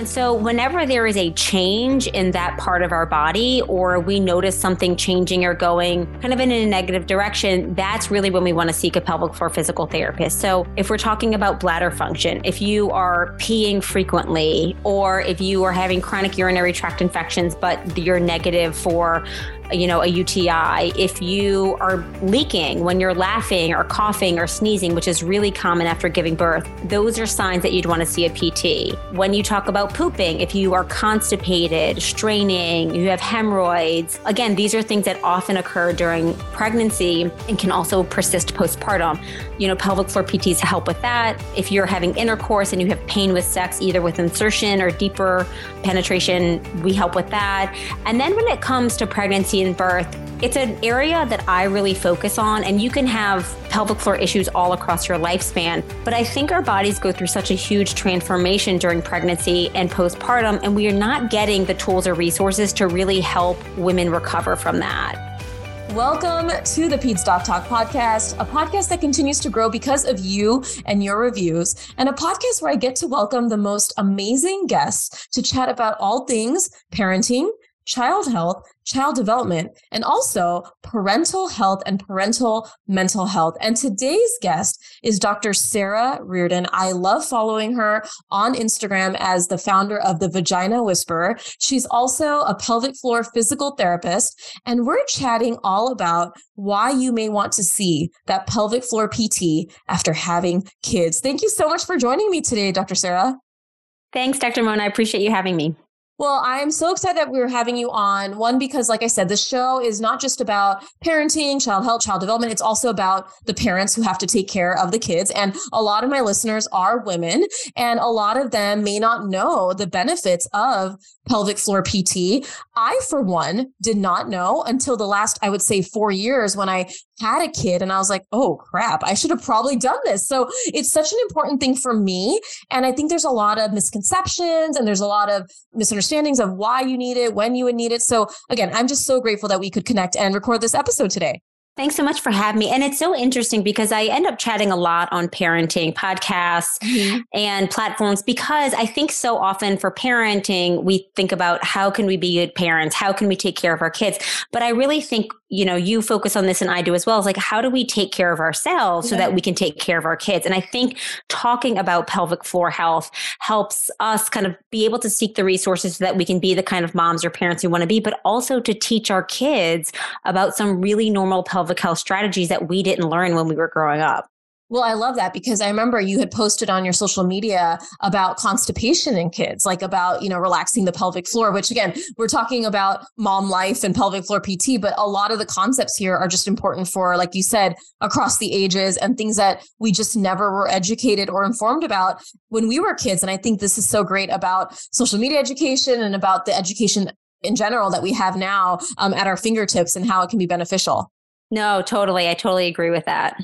And so, whenever there is a change in that part of our body, or we notice something changing or going kind of in a negative direction, that's really when we want to seek a pelvic floor physical therapist. So, if we're talking about bladder function, if you are peeing frequently, or if you are having chronic urinary tract infections, but you're negative for you know, a UTI, if you are leaking when you're laughing or coughing or sneezing, which is really common after giving birth, those are signs that you'd want to see a PT. When you talk about pooping, if you are constipated, straining, you have hemorrhoids, again, these are things that often occur during pregnancy and can also persist postpartum. You know, pelvic floor PTs help with that. If you're having intercourse and you have pain with sex, either with insertion or deeper penetration, we help with that. And then when it comes to pregnancy, and birth, it's an area that I really focus on, and you can have pelvic floor issues all across your lifespan. But I think our bodies go through such a huge transformation during pregnancy and postpartum, and we are not getting the tools or resources to really help women recover from that. Welcome to the Peds Doc Talk podcast, a podcast that continues to grow because of you and your reviews, and a podcast where I get to welcome the most amazing guests to chat about all things parenting, child health, child development, and also parental health and parental mental health. And today's guest is Dr. Sarah Reardon. I love following her on Instagram as the founder of the Vagina Whisperer. She's also a pelvic floor physical therapist, and we're chatting all about why you may want to see that pelvic floor PT after having kids. Thank you so much for joining me today, Dr. Sarah. Thanks, Dr. Mona. I appreciate you having me. Well, I'm so excited that we're having you on. One, because like I said, the show is not just about parenting, child health, child development. It's also about the parents who have to take care of the kids. And a lot of my listeners are women, and a lot of them may not know the benefits of pelvic floor PT. I, for one, did not know until the last, I would say, four years when I had a kid and I was like, oh crap, I should have probably done this. So it's such an important thing for me. And I think there's a lot of misconceptions and there's a lot of misunderstandings of why you need it, when you would need it. So again, I'm just so grateful that we could connect and record this episode today. Thanks so much for having me. And it's so interesting because I end up chatting a lot on parenting podcasts mm-hmm. and platforms because I think so often for parenting, we think about how can we be good parents? How can we take care of our kids? But I really think you know, you focus on this and I do as well. Is like, how do we take care of ourselves so that we can take care of our kids? And I think talking about pelvic floor health helps us kind of be able to seek the resources so that we can be the kind of moms or parents we want to be, but also to teach our kids about some really normal pelvic health strategies that we didn't learn when we were growing up. Well, I love that because I remember you had posted on your social media about constipation in kids, like about, you know, relaxing the pelvic floor, which again, we're talking about mom life and pelvic floor PT, but a lot of the concepts here are just important for, like you said, across the ages and things that we just never were educated or informed about when we were kids. And I think this is so great about social media education and about the education in general that we have now um, at our fingertips and how it can be beneficial. No, totally. I totally agree with that.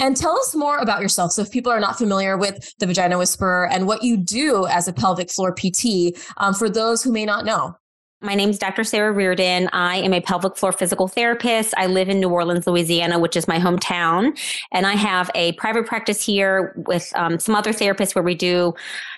And tell us more about yourself. So, if people are not familiar with the Vagina Whisperer and what you do as a pelvic floor PT, um, for those who may not know. My name is Dr. Sarah Reardon. I am a pelvic floor physical therapist. I live in New Orleans, Louisiana, which is my hometown. And I have a private practice here with um, some other therapists where we do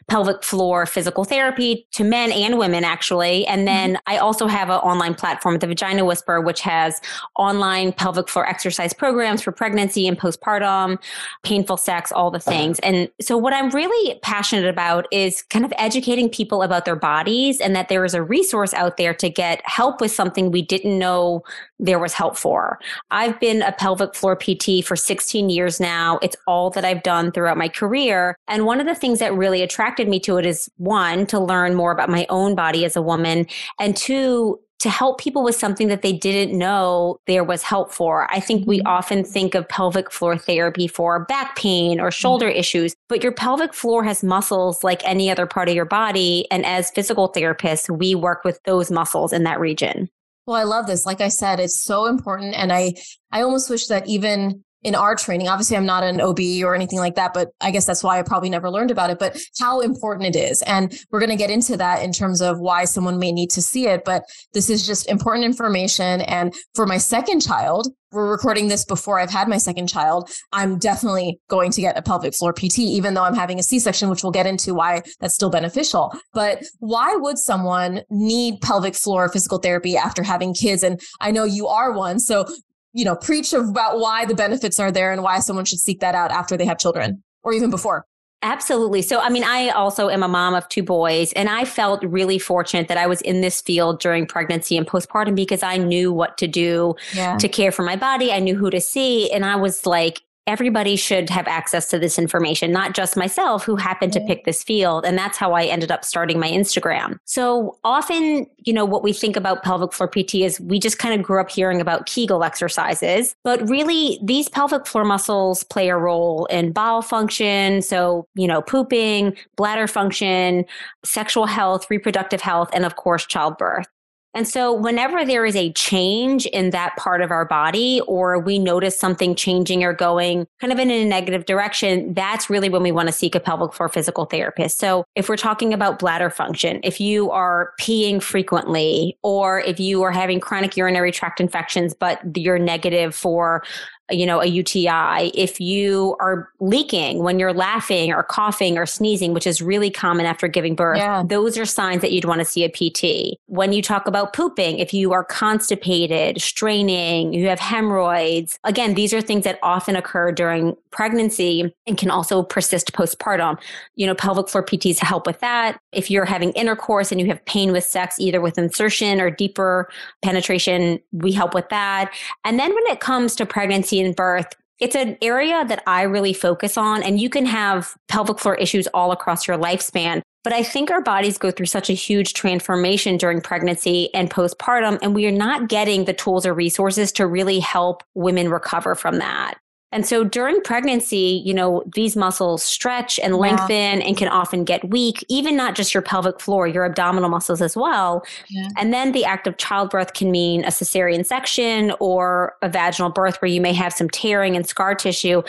pelvic floor physical therapy to men and women, actually. And then mm-hmm. I also have an online platform, The Vagina Whisper, which has online pelvic floor exercise programs for pregnancy and postpartum, painful sex, all the things. And so, what I'm really passionate about is kind of educating people about their bodies and that there is a resource out out there to get help with something we didn't know there was help for. I've been a pelvic floor PT for 16 years now. It's all that I've done throughout my career. And one of the things that really attracted me to it is one, to learn more about my own body as a woman, and two, to help people with something that they didn't know there was help for. I think we mm-hmm. often think of pelvic floor therapy for back pain or shoulder mm-hmm. issues, but your pelvic floor has muscles like any other part of your body. And as physical therapists, we work with those muscles in that region. Well, I love this. Like I said, it's so important. And I, I almost wish that even in our training. Obviously, I'm not an OB or anything like that, but I guess that's why I probably never learned about it, but how important it is. And we're going to get into that in terms of why someone may need to see it. But this is just important information. And for my second child, we're recording this before I've had my second child. I'm definitely going to get a pelvic floor PT, even though I'm having a C section, which we'll get into why that's still beneficial. But why would someone need pelvic floor physical therapy after having kids? And I know you are one. So you know, preach about why the benefits are there and why someone should seek that out after they have children or even before. Absolutely. So, I mean, I also am a mom of two boys, and I felt really fortunate that I was in this field during pregnancy and postpartum because I knew what to do yeah. to care for my body. I knew who to see. And I was like, everybody should have access to this information, not just myself who happened to mm-hmm. pick this field. And that's how I ended up starting my Instagram. So often, you know, what we think about pelvic floor PT is we just kind of grew up hearing about Kegel exercises, but really these pelvic floor muscles play a role in bowel function. So, you know, pooping, bladder function, sexual health, reproductive health, and of course, childbirth. And so, whenever there is a change in that part of our body, or we notice something changing or going kind of in a negative direction, that's really when we want to seek a pelvic floor physical therapist. So, if we're talking about bladder function, if you are peeing frequently, or if you are having chronic urinary tract infections, but you're negative for you know, a UTI, if you are leaking when you're laughing or coughing or sneezing, which is really common after giving birth, yeah. those are signs that you'd want to see a PT. When you talk about pooping, if you are constipated, straining, you have hemorrhoids, again, these are things that often occur during pregnancy and can also persist postpartum. You know, pelvic floor PTs help with that. If you're having intercourse and you have pain with sex, either with insertion or deeper penetration, we help with that. And then when it comes to pregnancy and birth, it's an area that I really focus on, and you can have pelvic floor issues all across your lifespan. But I think our bodies go through such a huge transformation during pregnancy and postpartum, and we are not getting the tools or resources to really help women recover from that. And so during pregnancy, you know, these muscles stretch and lengthen yeah. and can often get weak, even not just your pelvic floor, your abdominal muscles as well. Yeah. And then the act of childbirth can mean a cesarean section or a vaginal birth where you may have some tearing and scar tissue.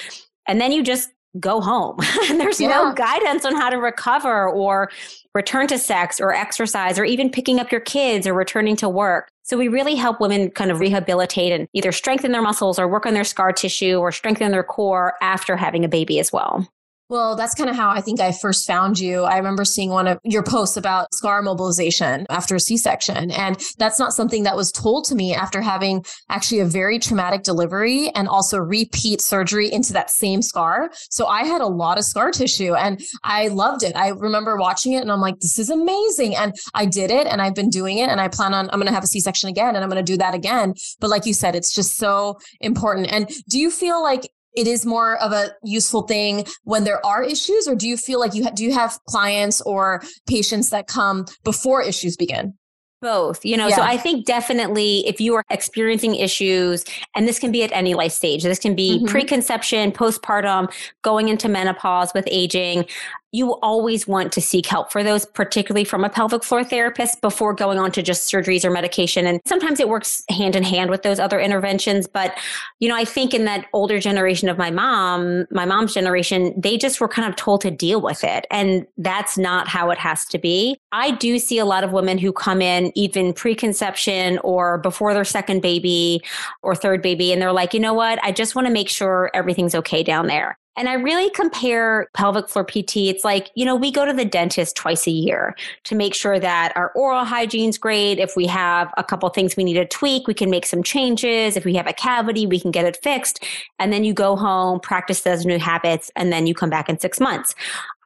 And then you just go home. and there's yeah. no guidance on how to recover or return to sex or exercise or even picking up your kids or returning to work. So we really help women kind of rehabilitate and either strengthen their muscles or work on their scar tissue or strengthen their core after having a baby as well. Well, that's kind of how I think I first found you. I remember seeing one of your posts about scar mobilization after a C section. And that's not something that was told to me after having actually a very traumatic delivery and also repeat surgery into that same scar. So I had a lot of scar tissue and I loved it. I remember watching it and I'm like, this is amazing. And I did it and I've been doing it and I plan on, I'm going to have a C section again and I'm going to do that again. But like you said, it's just so important. And do you feel like it is more of a useful thing when there are issues or do you feel like you ha- do you have clients or patients that come before issues begin both you know yeah. so i think definitely if you are experiencing issues and this can be at any life stage this can be mm-hmm. preconception postpartum going into menopause with aging you always want to seek help for those, particularly from a pelvic floor therapist before going on to just surgeries or medication. And sometimes it works hand in hand with those other interventions. But, you know, I think in that older generation of my mom, my mom's generation, they just were kind of told to deal with it. And that's not how it has to be. I do see a lot of women who come in even preconception or before their second baby or third baby, and they're like, you know what? I just want to make sure everything's okay down there. And I really compare pelvic floor PT. It's like, you know, we go to the dentist twice a year to make sure that our oral hygiene's great. If we have a couple things we need to tweak, we can make some changes. If we have a cavity, we can get it fixed. And then you go home, practice those new habits, and then you come back in six months.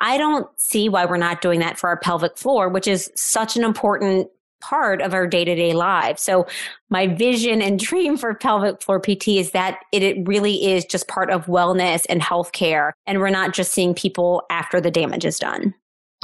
I don't see why we're not doing that for our pelvic floor, which is such an important part of our day-to-day lives. So my vision and dream for pelvic floor PT is that it, it really is just part of wellness and healthcare and we're not just seeing people after the damage is done.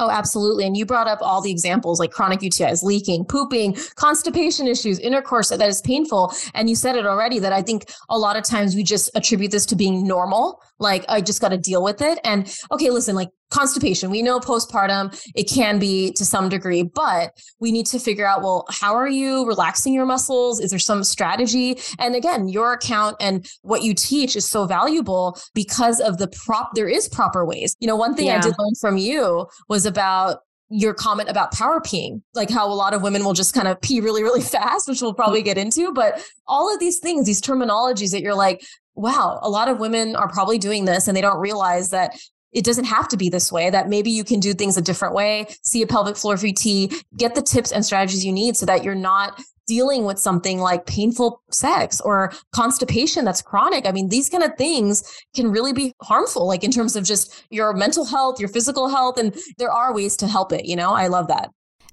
Oh, absolutely. And you brought up all the examples like chronic UTIs, leaking, pooping, constipation issues, intercourse that is painful. And you said it already that I think a lot of times we just attribute this to being normal. Like, I just got to deal with it. And okay, listen, like constipation, we know postpartum, it can be to some degree, but we need to figure out, well, how are you relaxing your muscles? Is there some strategy? And again, your account and what you teach is so valuable because of the prop, there is proper ways. You know, one thing yeah. I did learn from you was about your comment about power peeing, like how a lot of women will just kind of pee really, really fast, which we'll probably mm-hmm. get into. But all of these things, these terminologies that you're like, wow, a lot of women are probably doing this and they don't realize that it doesn't have to be this way, that maybe you can do things a different way, see a pelvic floor PT, get the tips and strategies you need so that you're not dealing with something like painful sex or constipation that's chronic. I mean, these kind of things can really be harmful, like in terms of just your mental health, your physical health. And there are ways to help it. You know, I love that.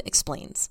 Explains.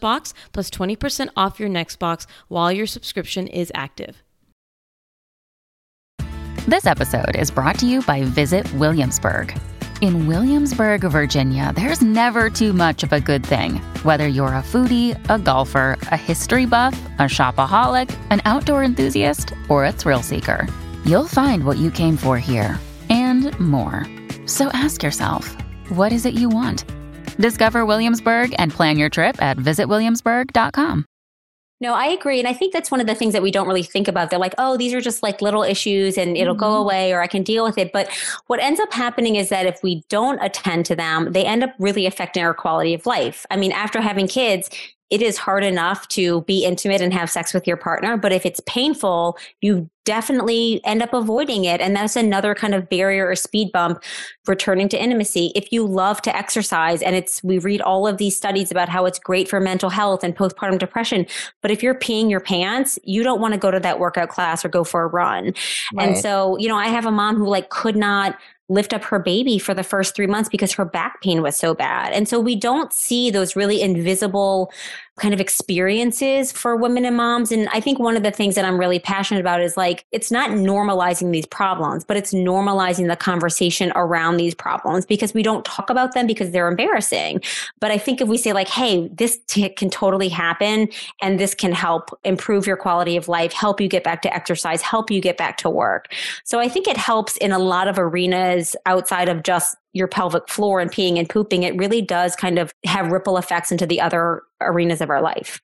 box plus 20% off your next box while your subscription is active. This episode is brought to you by Visit Williamsburg. In Williamsburg, Virginia, there's never too much of a good thing. Whether you're a foodie, a golfer, a history buff, a shopaholic, an outdoor enthusiast, or a thrill seeker, you'll find what you came for here and more. So ask yourself, what is it you want? Discover Williamsburg and plan your trip at visitwilliamsburg.com. No, I agree. And I think that's one of the things that we don't really think about. They're like, oh, these are just like little issues and it'll mm-hmm. go away or I can deal with it. But what ends up happening is that if we don't attend to them, they end up really affecting our quality of life. I mean, after having kids, it is hard enough to be intimate and have sex with your partner. But if it's painful, you definitely end up avoiding it. And that's another kind of barrier or speed bump returning to intimacy. If you love to exercise and it's, we read all of these studies about how it's great for mental health and postpartum depression. But if you're peeing your pants, you don't want to go to that workout class or go for a run. Right. And so, you know, I have a mom who like could not lift up her baby for the first three months because her back pain was so bad. And so we don't see those really invisible kind of experiences for women and moms. And I think one of the things that I'm really passionate about is like, it's not normalizing these problems, but it's normalizing the conversation around these problems because we don't talk about them because they're embarrassing. But I think if we say, like, hey, this t- can totally happen and this can help improve your quality of life, help you get back to exercise, help you get back to work. So I think it helps in a lot of arenas outside of just your pelvic floor and peeing and pooping, it really does kind of have ripple effects into the other arenas of our life.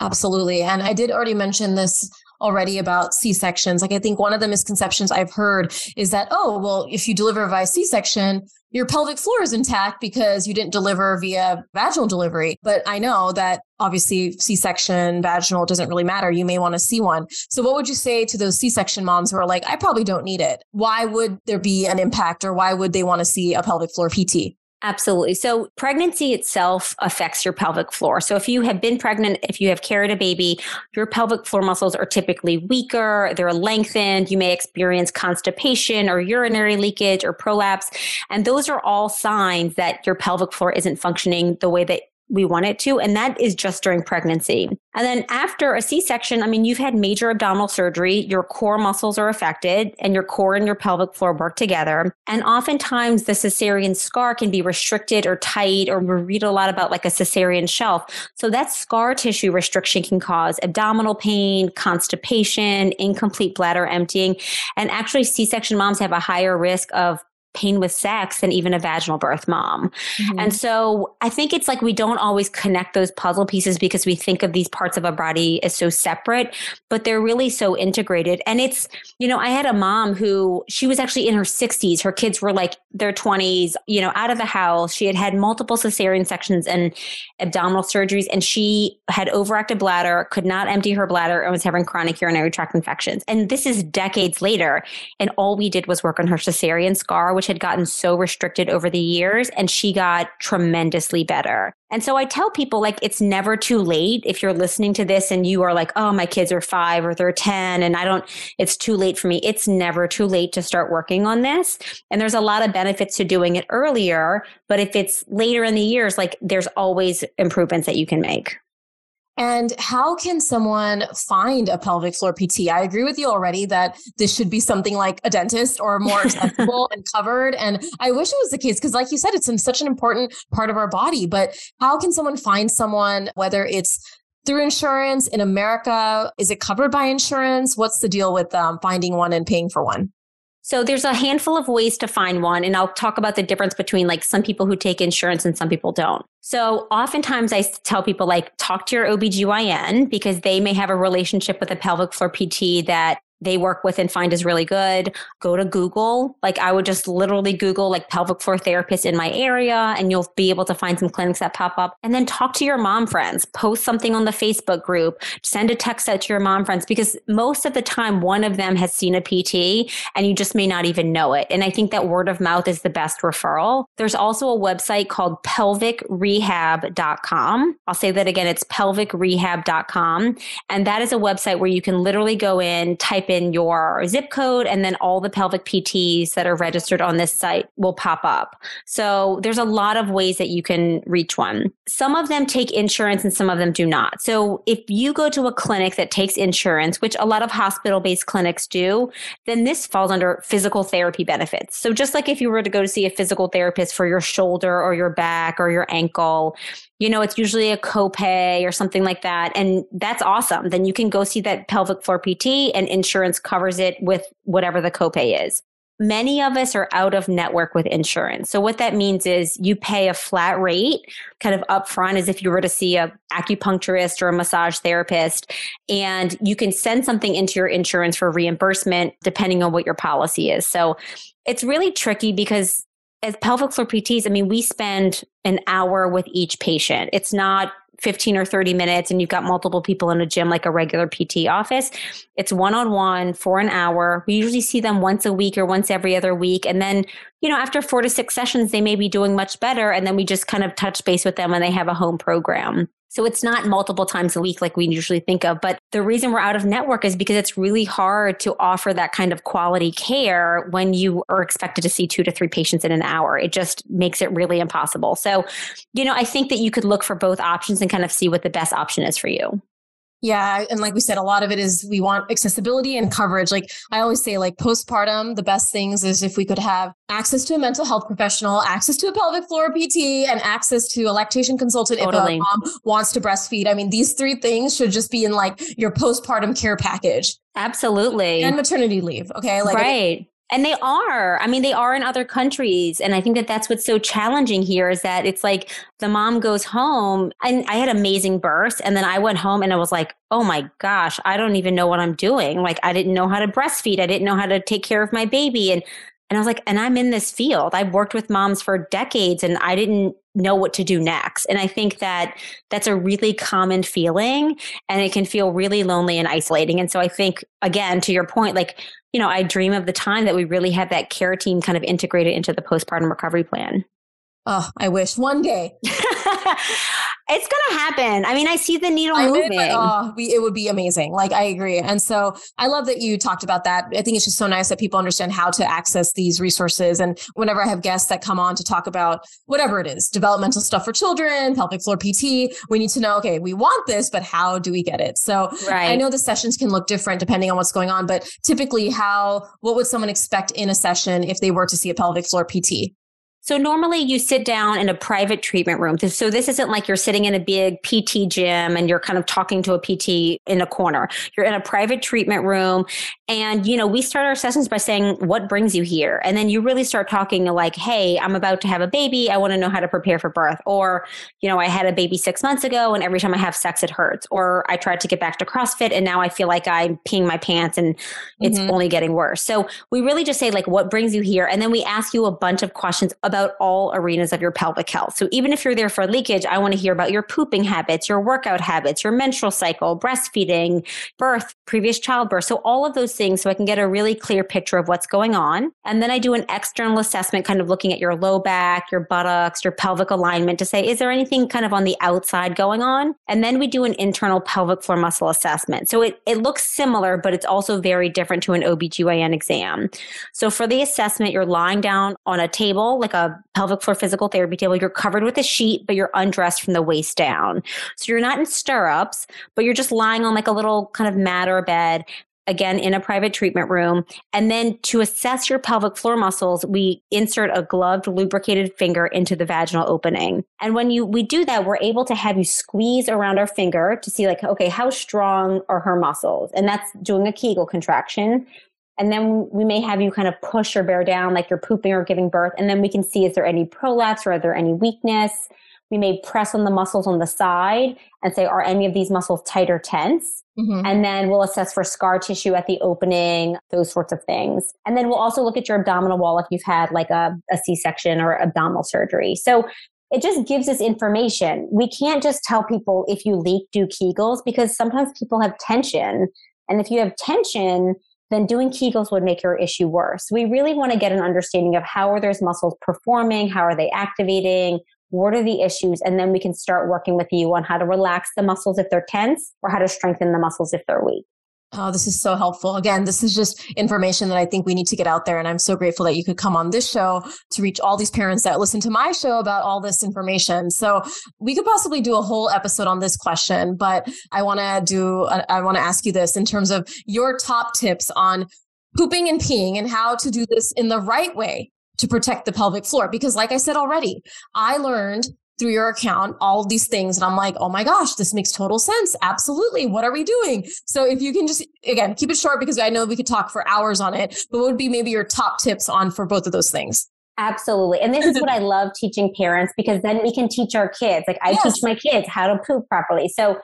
Absolutely. And I did already mention this already about C-sections. Like I think one of the misconceptions I've heard is that, oh, well, if you deliver via C-section, your pelvic floor is intact because you didn't deliver via vaginal delivery. But I know that obviously C-section, vaginal doesn't really matter. You may want to see one. So what would you say to those C-section moms who are like, I probably don't need it? Why would there be an impact or why would they want to see a pelvic floor PT? Absolutely. So, pregnancy itself affects your pelvic floor. So, if you have been pregnant, if you have carried a baby, your pelvic floor muscles are typically weaker, they're lengthened. You may experience constipation or urinary leakage or prolapse. And those are all signs that your pelvic floor isn't functioning the way that we want it to. And that is just during pregnancy. And then after a C section, I mean, you've had major abdominal surgery, your core muscles are affected, and your core and your pelvic floor work together. And oftentimes the cesarean scar can be restricted or tight, or we read a lot about like a cesarean shelf. So that scar tissue restriction can cause abdominal pain, constipation, incomplete bladder emptying. And actually, C section moms have a higher risk of pain with sex than even a vaginal birth mom. Mm-hmm. And so I think it's like we don't always connect those puzzle pieces because we think of these parts of a body as so separate, but they're really so integrated. And it's, you know, I had a mom who she was actually in her 60s. Her kids were like their 20s, you know, out of the house. She had had multiple cesarean sections and abdominal surgeries, and she had overactive bladder, could not empty her bladder, and was having chronic urinary tract infections. And this is decades later. And all we did was work on her cesarean scar, which had gotten so restricted over the years, and she got tremendously better. And so I tell people like it's never too late if you're listening to this and you are like, oh, my kids are five or they're 10 and I don't, it's too late for me. It's never too late to start working on this. And there's a lot of benefits to doing it earlier. But if it's later in the years, like there's always improvements that you can make. And how can someone find a pelvic floor PT? I agree with you already that this should be something like a dentist or more accessible and covered. And I wish it was the case because, like you said, it's in such an important part of our body. But how can someone find someone, whether it's through insurance in America? Is it covered by insurance? What's the deal with um, finding one and paying for one? So there's a handful of ways to find one. And I'll talk about the difference between like some people who take insurance and some people don't. So oftentimes I tell people like talk to your OBGYN because they may have a relationship with a pelvic floor PT that they work with and find is really good. Go to Google. Like I would just literally Google like pelvic floor therapist in my area and you'll be able to find some clinics that pop up. And then talk to your mom friends, post something on the Facebook group, send a text out to your mom friends because most of the time one of them has seen a PT and you just may not even know it. And I think that word of mouth is the best referral. There's also a website called pelvicrehab.com. I'll say that again. It's pelvicrehab.com. And that is a website where you can literally go in, type in in your zip code, and then all the pelvic PTs that are registered on this site will pop up. So there's a lot of ways that you can reach one. Some of them take insurance and some of them do not. So if you go to a clinic that takes insurance, which a lot of hospital based clinics do, then this falls under physical therapy benefits. So just like if you were to go to see a physical therapist for your shoulder or your back or your ankle, you know, it's usually a copay or something like that. And that's awesome. Then you can go see that pelvic floor PT and insurance covers it with whatever the copay is. Many of us are out of network with insurance. So what that means is you pay a flat rate kind of upfront as if you were to see a acupuncturist or a massage therapist and you can send something into your insurance for reimbursement depending on what your policy is. So it's really tricky because as pelvic floor PTs, I mean, we spend an hour with each patient. It's not 15 or 30 minutes and you've got multiple people in a gym like a regular PT office. It's one on one for an hour. We usually see them once a week or once every other week. And then, you know, after four to six sessions, they may be doing much better. And then we just kind of touch base with them when they have a home program. So it's not multiple times a week like we usually think of. But the reason we're out of network is because it's really hard to offer that kind of quality care when you are expected to see two to three patients in an hour. It just makes it really impossible. So, you know, I think that you could look for both options and kind of see what the best option is for you. Yeah. And like we said, a lot of it is we want accessibility and coverage. Like I always say, like postpartum, the best things is if we could have access to a mental health professional, access to a pelvic floor PT, and access to a lactation consultant totally. if a mom wants to breastfeed. I mean, these three things should just be in like your postpartum care package. Absolutely. And maternity leave. Okay. Like, right. And they are. I mean, they are in other countries. And I think that that's what's so challenging here is that it's like the mom goes home and I had amazing births. And then I went home and I was like, oh my gosh, I don't even know what I'm doing. Like, I didn't know how to breastfeed. I didn't know how to take care of my baby. And and I was like, and I'm in this field. I've worked with moms for decades and I didn't know what to do next. And I think that that's a really common feeling and it can feel really lonely and isolating. And so I think, again, to your point, like you know, I dream of the time that we really have that care team kind of integrated into the postpartum recovery plan. Oh, I wish one day. It's gonna happen. I mean, I see the needle I moving. But, oh, we, it would be amazing. Like I agree, and so I love that you talked about that. I think it's just so nice that people understand how to access these resources. And whenever I have guests that come on to talk about whatever it is, developmental stuff for children, pelvic floor PT, we need to know. Okay, we want this, but how do we get it? So right. I know the sessions can look different depending on what's going on, but typically, how what would someone expect in a session if they were to see a pelvic floor PT? So normally you sit down in a private treatment room. So this isn't like you're sitting in a big PT gym and you're kind of talking to a PT in a corner. You're in a private treatment room and you know, we start our sessions by saying what brings you here? And then you really start talking like, "Hey, I'm about to have a baby. I want to know how to prepare for birth." Or, you know, I had a baby 6 months ago and every time I have sex it hurts. Or I tried to get back to CrossFit and now I feel like I'm peeing my pants and it's mm-hmm. only getting worse. So we really just say like what brings you here and then we ask you a bunch of questions about about all arenas of your pelvic health. So even if you're there for leakage, I want to hear about your pooping habits, your workout habits, your menstrual cycle, breastfeeding, birth, previous childbirth. So all of those things so I can get a really clear picture of what's going on. And then I do an external assessment, kind of looking at your low back, your buttocks, your pelvic alignment to say, is there anything kind of on the outside going on? And then we do an internal pelvic floor muscle assessment. So it, it looks similar, but it's also very different to an OBGYN exam. So for the assessment, you're lying down on a table, like a pelvic floor physical therapy table. You're covered with a sheet, but you're undressed from the waist down. So you're not in stirrups, but you're just lying on like a little kind of mat or bed again in a private treatment room. And then to assess your pelvic floor muscles, we insert a gloved, lubricated finger into the vaginal opening. And when you we do that, we're able to have you squeeze around our finger to see like, okay, how strong are her muscles? And that's doing a Kegel contraction. And then we may have you kind of push or bear down like you're pooping or giving birth. And then we can see is there any prolapse or are there any weakness? We may press on the muscles on the side and say, are any of these muscles tight or tense? Mm-hmm. And then we'll assess for scar tissue at the opening, those sorts of things. And then we'll also look at your abdominal wall if you've had like a a C-section or abdominal surgery. So it just gives us information. We can't just tell people if you leak, do Kegels because sometimes people have tension. And if you have tension, then doing Kegels would make your issue worse. We really want to get an understanding of how are those muscles performing, how are they activating, what are the issues, and then we can start working with you on how to relax the muscles if they're tense or how to strengthen the muscles if they're weak. Oh, this is so helpful. Again, this is just information that I think we need to get out there. And I'm so grateful that you could come on this show to reach all these parents that listen to my show about all this information. So we could possibly do a whole episode on this question, but I want to do, uh, I want to ask you this in terms of your top tips on pooping and peeing and how to do this in the right way to protect the pelvic floor. Because like I said already, I learned through your account all of these things and i'm like oh my gosh this makes total sense absolutely what are we doing so if you can just again keep it short because i know we could talk for hours on it but what would be maybe your top tips on for both of those things Absolutely. And this is what I love teaching parents because then we can teach our kids. Like I yes. teach my kids how to poop properly. So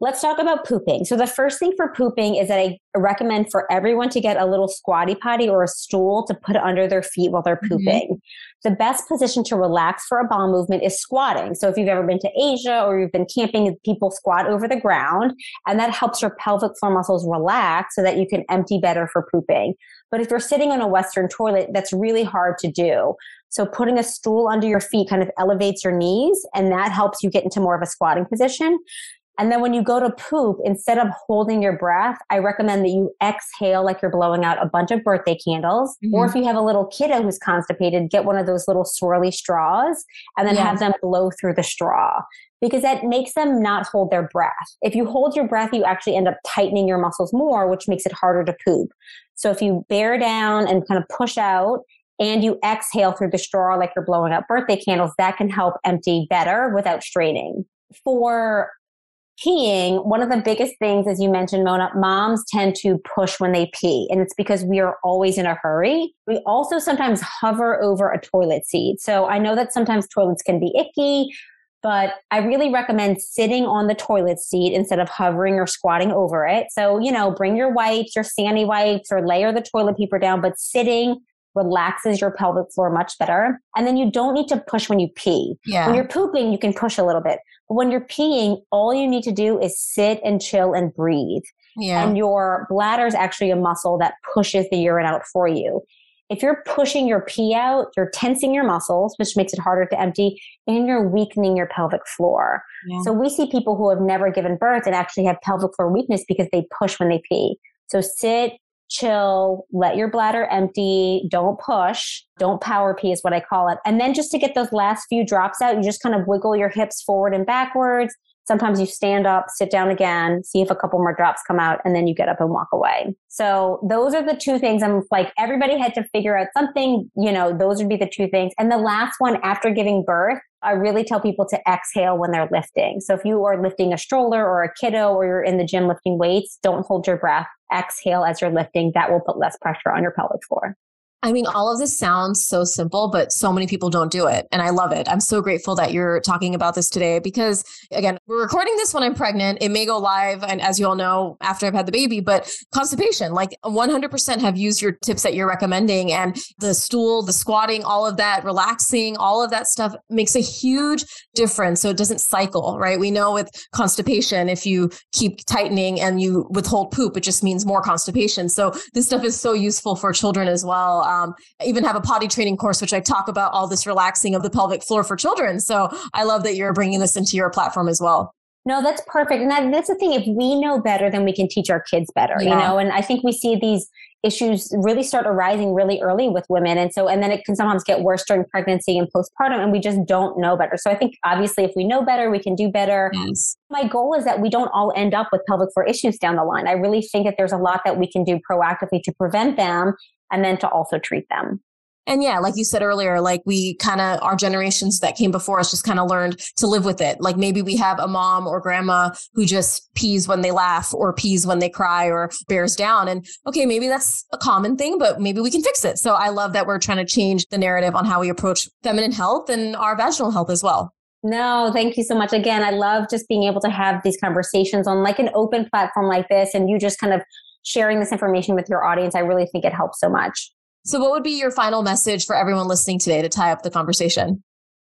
Let's talk about pooping. So, the first thing for pooping is that I recommend for everyone to get a little squatty potty or a stool to put under their feet while they're mm-hmm. pooping. Mm-hmm. The best position to relax for a bowel movement is squatting. So, if you've ever been to Asia or you've been camping, people squat over the ground, and that helps your pelvic floor muscles relax so that you can empty better for pooping. But if you're sitting on a Western toilet, that's really hard to do. So putting a stool under your feet kind of elevates your knees and that helps you get into more of a squatting position. And then when you go to poop, instead of holding your breath, I recommend that you exhale like you're blowing out a bunch of birthday candles. Mm-hmm. Or if you have a little kiddo who's constipated, get one of those little swirly straws and then yes. have them blow through the straw because that makes them not hold their breath. If you hold your breath, you actually end up tightening your muscles more, which makes it harder to poop. So if you bear down and kind of push out and you exhale through the straw like you're blowing out birthday candles, that can help empty better without straining. For peeing, one of the biggest things, as you mentioned, Mona, moms tend to push when they pee, and it's because we are always in a hurry. We also sometimes hover over a toilet seat. So I know that sometimes toilets can be icky, but I really recommend sitting on the toilet seat instead of hovering or squatting over it. So, you know, bring your wipes, your sandy wipes, or layer the toilet paper down, but sitting relaxes your pelvic floor much better. And then you don't need to push when you pee. Yeah. When you're pooping, you can push a little bit. When you're peeing, all you need to do is sit and chill and breathe. Yeah. And your bladder is actually a muscle that pushes the urine out for you. If you're pushing your pee out, you're tensing your muscles, which makes it harder to empty, and you're weakening your pelvic floor. Yeah. So we see people who have never given birth and actually have pelvic floor weakness because they push when they pee. So sit, chill, let your bladder empty, don't push, don't power pee is what I call it. And then just to get those last few drops out, you just kind of wiggle your hips forward and backwards. Sometimes you stand up, sit down again, see if a couple more drops come out, and then you get up and walk away. So those are the two things. I'm like, everybody had to figure out something, you know, those would be the two things. And the last one after giving birth, I really tell people to exhale when they're lifting. So if you are lifting a stroller or a kiddo or you're in the gym lifting weights, don't hold your breath. Exhale as you're lifting. That will put less pressure on your pelvic floor. I mean, all of this sounds so simple, but so many people don't do it. And I love it. I'm so grateful that you're talking about this today because, again, we're recording this when I'm pregnant. It may go live, and as you all know, after I've had the baby, but constipation, like 100% have used your tips that you're recommending. And the stool, the squatting, all of that, relaxing, all of that stuff makes a huge difference. So it doesn't cycle, right? We know with constipation, if you keep tightening and you withhold poop, it just means more constipation. So this stuff is so useful for children as well um, I even have a potty training course, which I talk about all this relaxing of the pelvic floor for children. So I love that you're bringing this into your platform as well. No, that's perfect. And that, that's the thing. If we know better, then we can teach our kids better, yeah. you know? And I think we see these issues really start arising really early with women. And so, and then it can sometimes get worse during pregnancy and postpartum, and we just don't know better. So I think obviously if we know better, we can do better. Yes. My goal is that we don't all end up with pelvic floor issues down the line. I really think that there's a lot that we can do proactively to prevent them and then to also treat them. And yeah, like you said earlier, like we kind of, our generations that came before us just kind of learned to live with it. Like maybe we have a mom or grandma who just pees when they laugh or pees when they cry or bears down. And okay, maybe that's a common thing, but maybe we can fix it. So I love that we're trying to change the narrative on how we approach feminine health and our vaginal health as well. No, thank you so much. Again, I love just being able to have these conversations on like an open platform like this and you just kind of sharing this information with your audience. I really think it helps so much. So, what would be your final message for everyone listening today to tie up the conversation?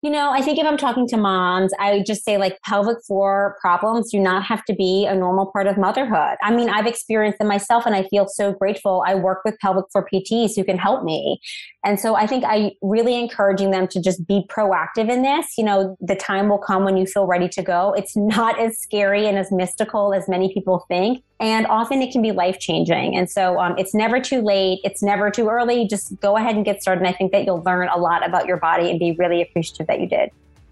You know, I think if I'm talking to moms, I just say like pelvic floor problems do not have to be a normal part of motherhood. I mean, I've experienced them myself and I feel so grateful. I work with pelvic floor PTs who can help me. And so I think I really encouraging them to just be proactive in this. You know, the time will come when you feel ready to go. It's not as scary and as mystical as many people think. And often it can be life changing. And so um, it's never too late. It's never too early. Just go ahead and get started. And I think that you'll learn a lot about your body and be really appreciative that you did.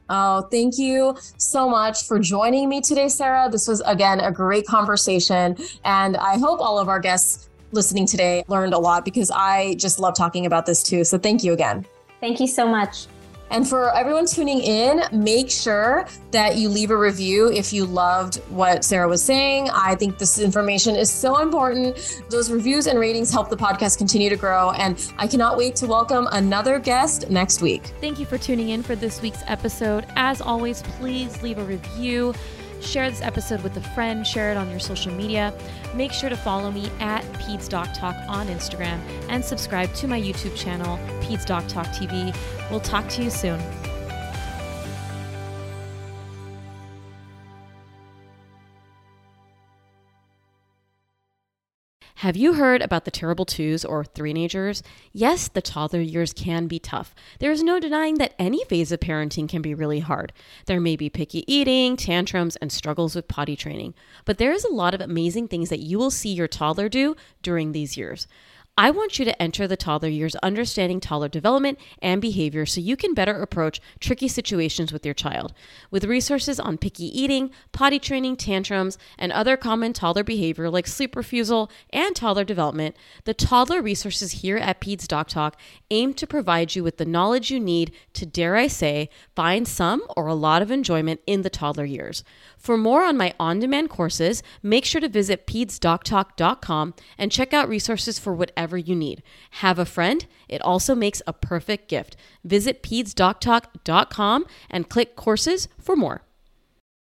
Oh, thank you so much for joining me today, Sarah. This was, again, a great conversation. And I hope all of our guests listening today learned a lot because I just love talking about this too. So thank you again. Thank you so much. And for everyone tuning in, make sure that you leave a review if you loved what Sarah was saying. I think this information is so important. Those reviews and ratings help the podcast continue to grow. And I cannot wait to welcome another guest next week. Thank you for tuning in for this week's episode. As always, please leave a review Share this episode with a friend, share it on your social media. Make sure to follow me at Peds Doc Talk on Instagram and subscribe to my YouTube channel, Peds Doc Talk TV. We'll talk to you soon. Have you heard about the terrible twos or three-nagers? Yes, the toddler years can be tough. There is no denying that any phase of parenting can be really hard. There may be picky eating, tantrums, and struggles with potty training. But there is a lot of amazing things that you will see your toddler do during these years. I want you to enter the toddler years understanding toddler development and behavior so you can better approach tricky situations with your child. With resources on picky eating, potty training, tantrums, and other common toddler behavior like sleep refusal and toddler development, the toddler resources here at Peds Doc Talk aim to provide you with the knowledge you need to, dare I say, find some or a lot of enjoyment in the toddler years. For more on my on demand courses, make sure to visit pedsdoctalk.com and check out resources for whatever you need. Have a friend, it also makes a perfect gift. Visit pedsdoctalk.com and click courses for more.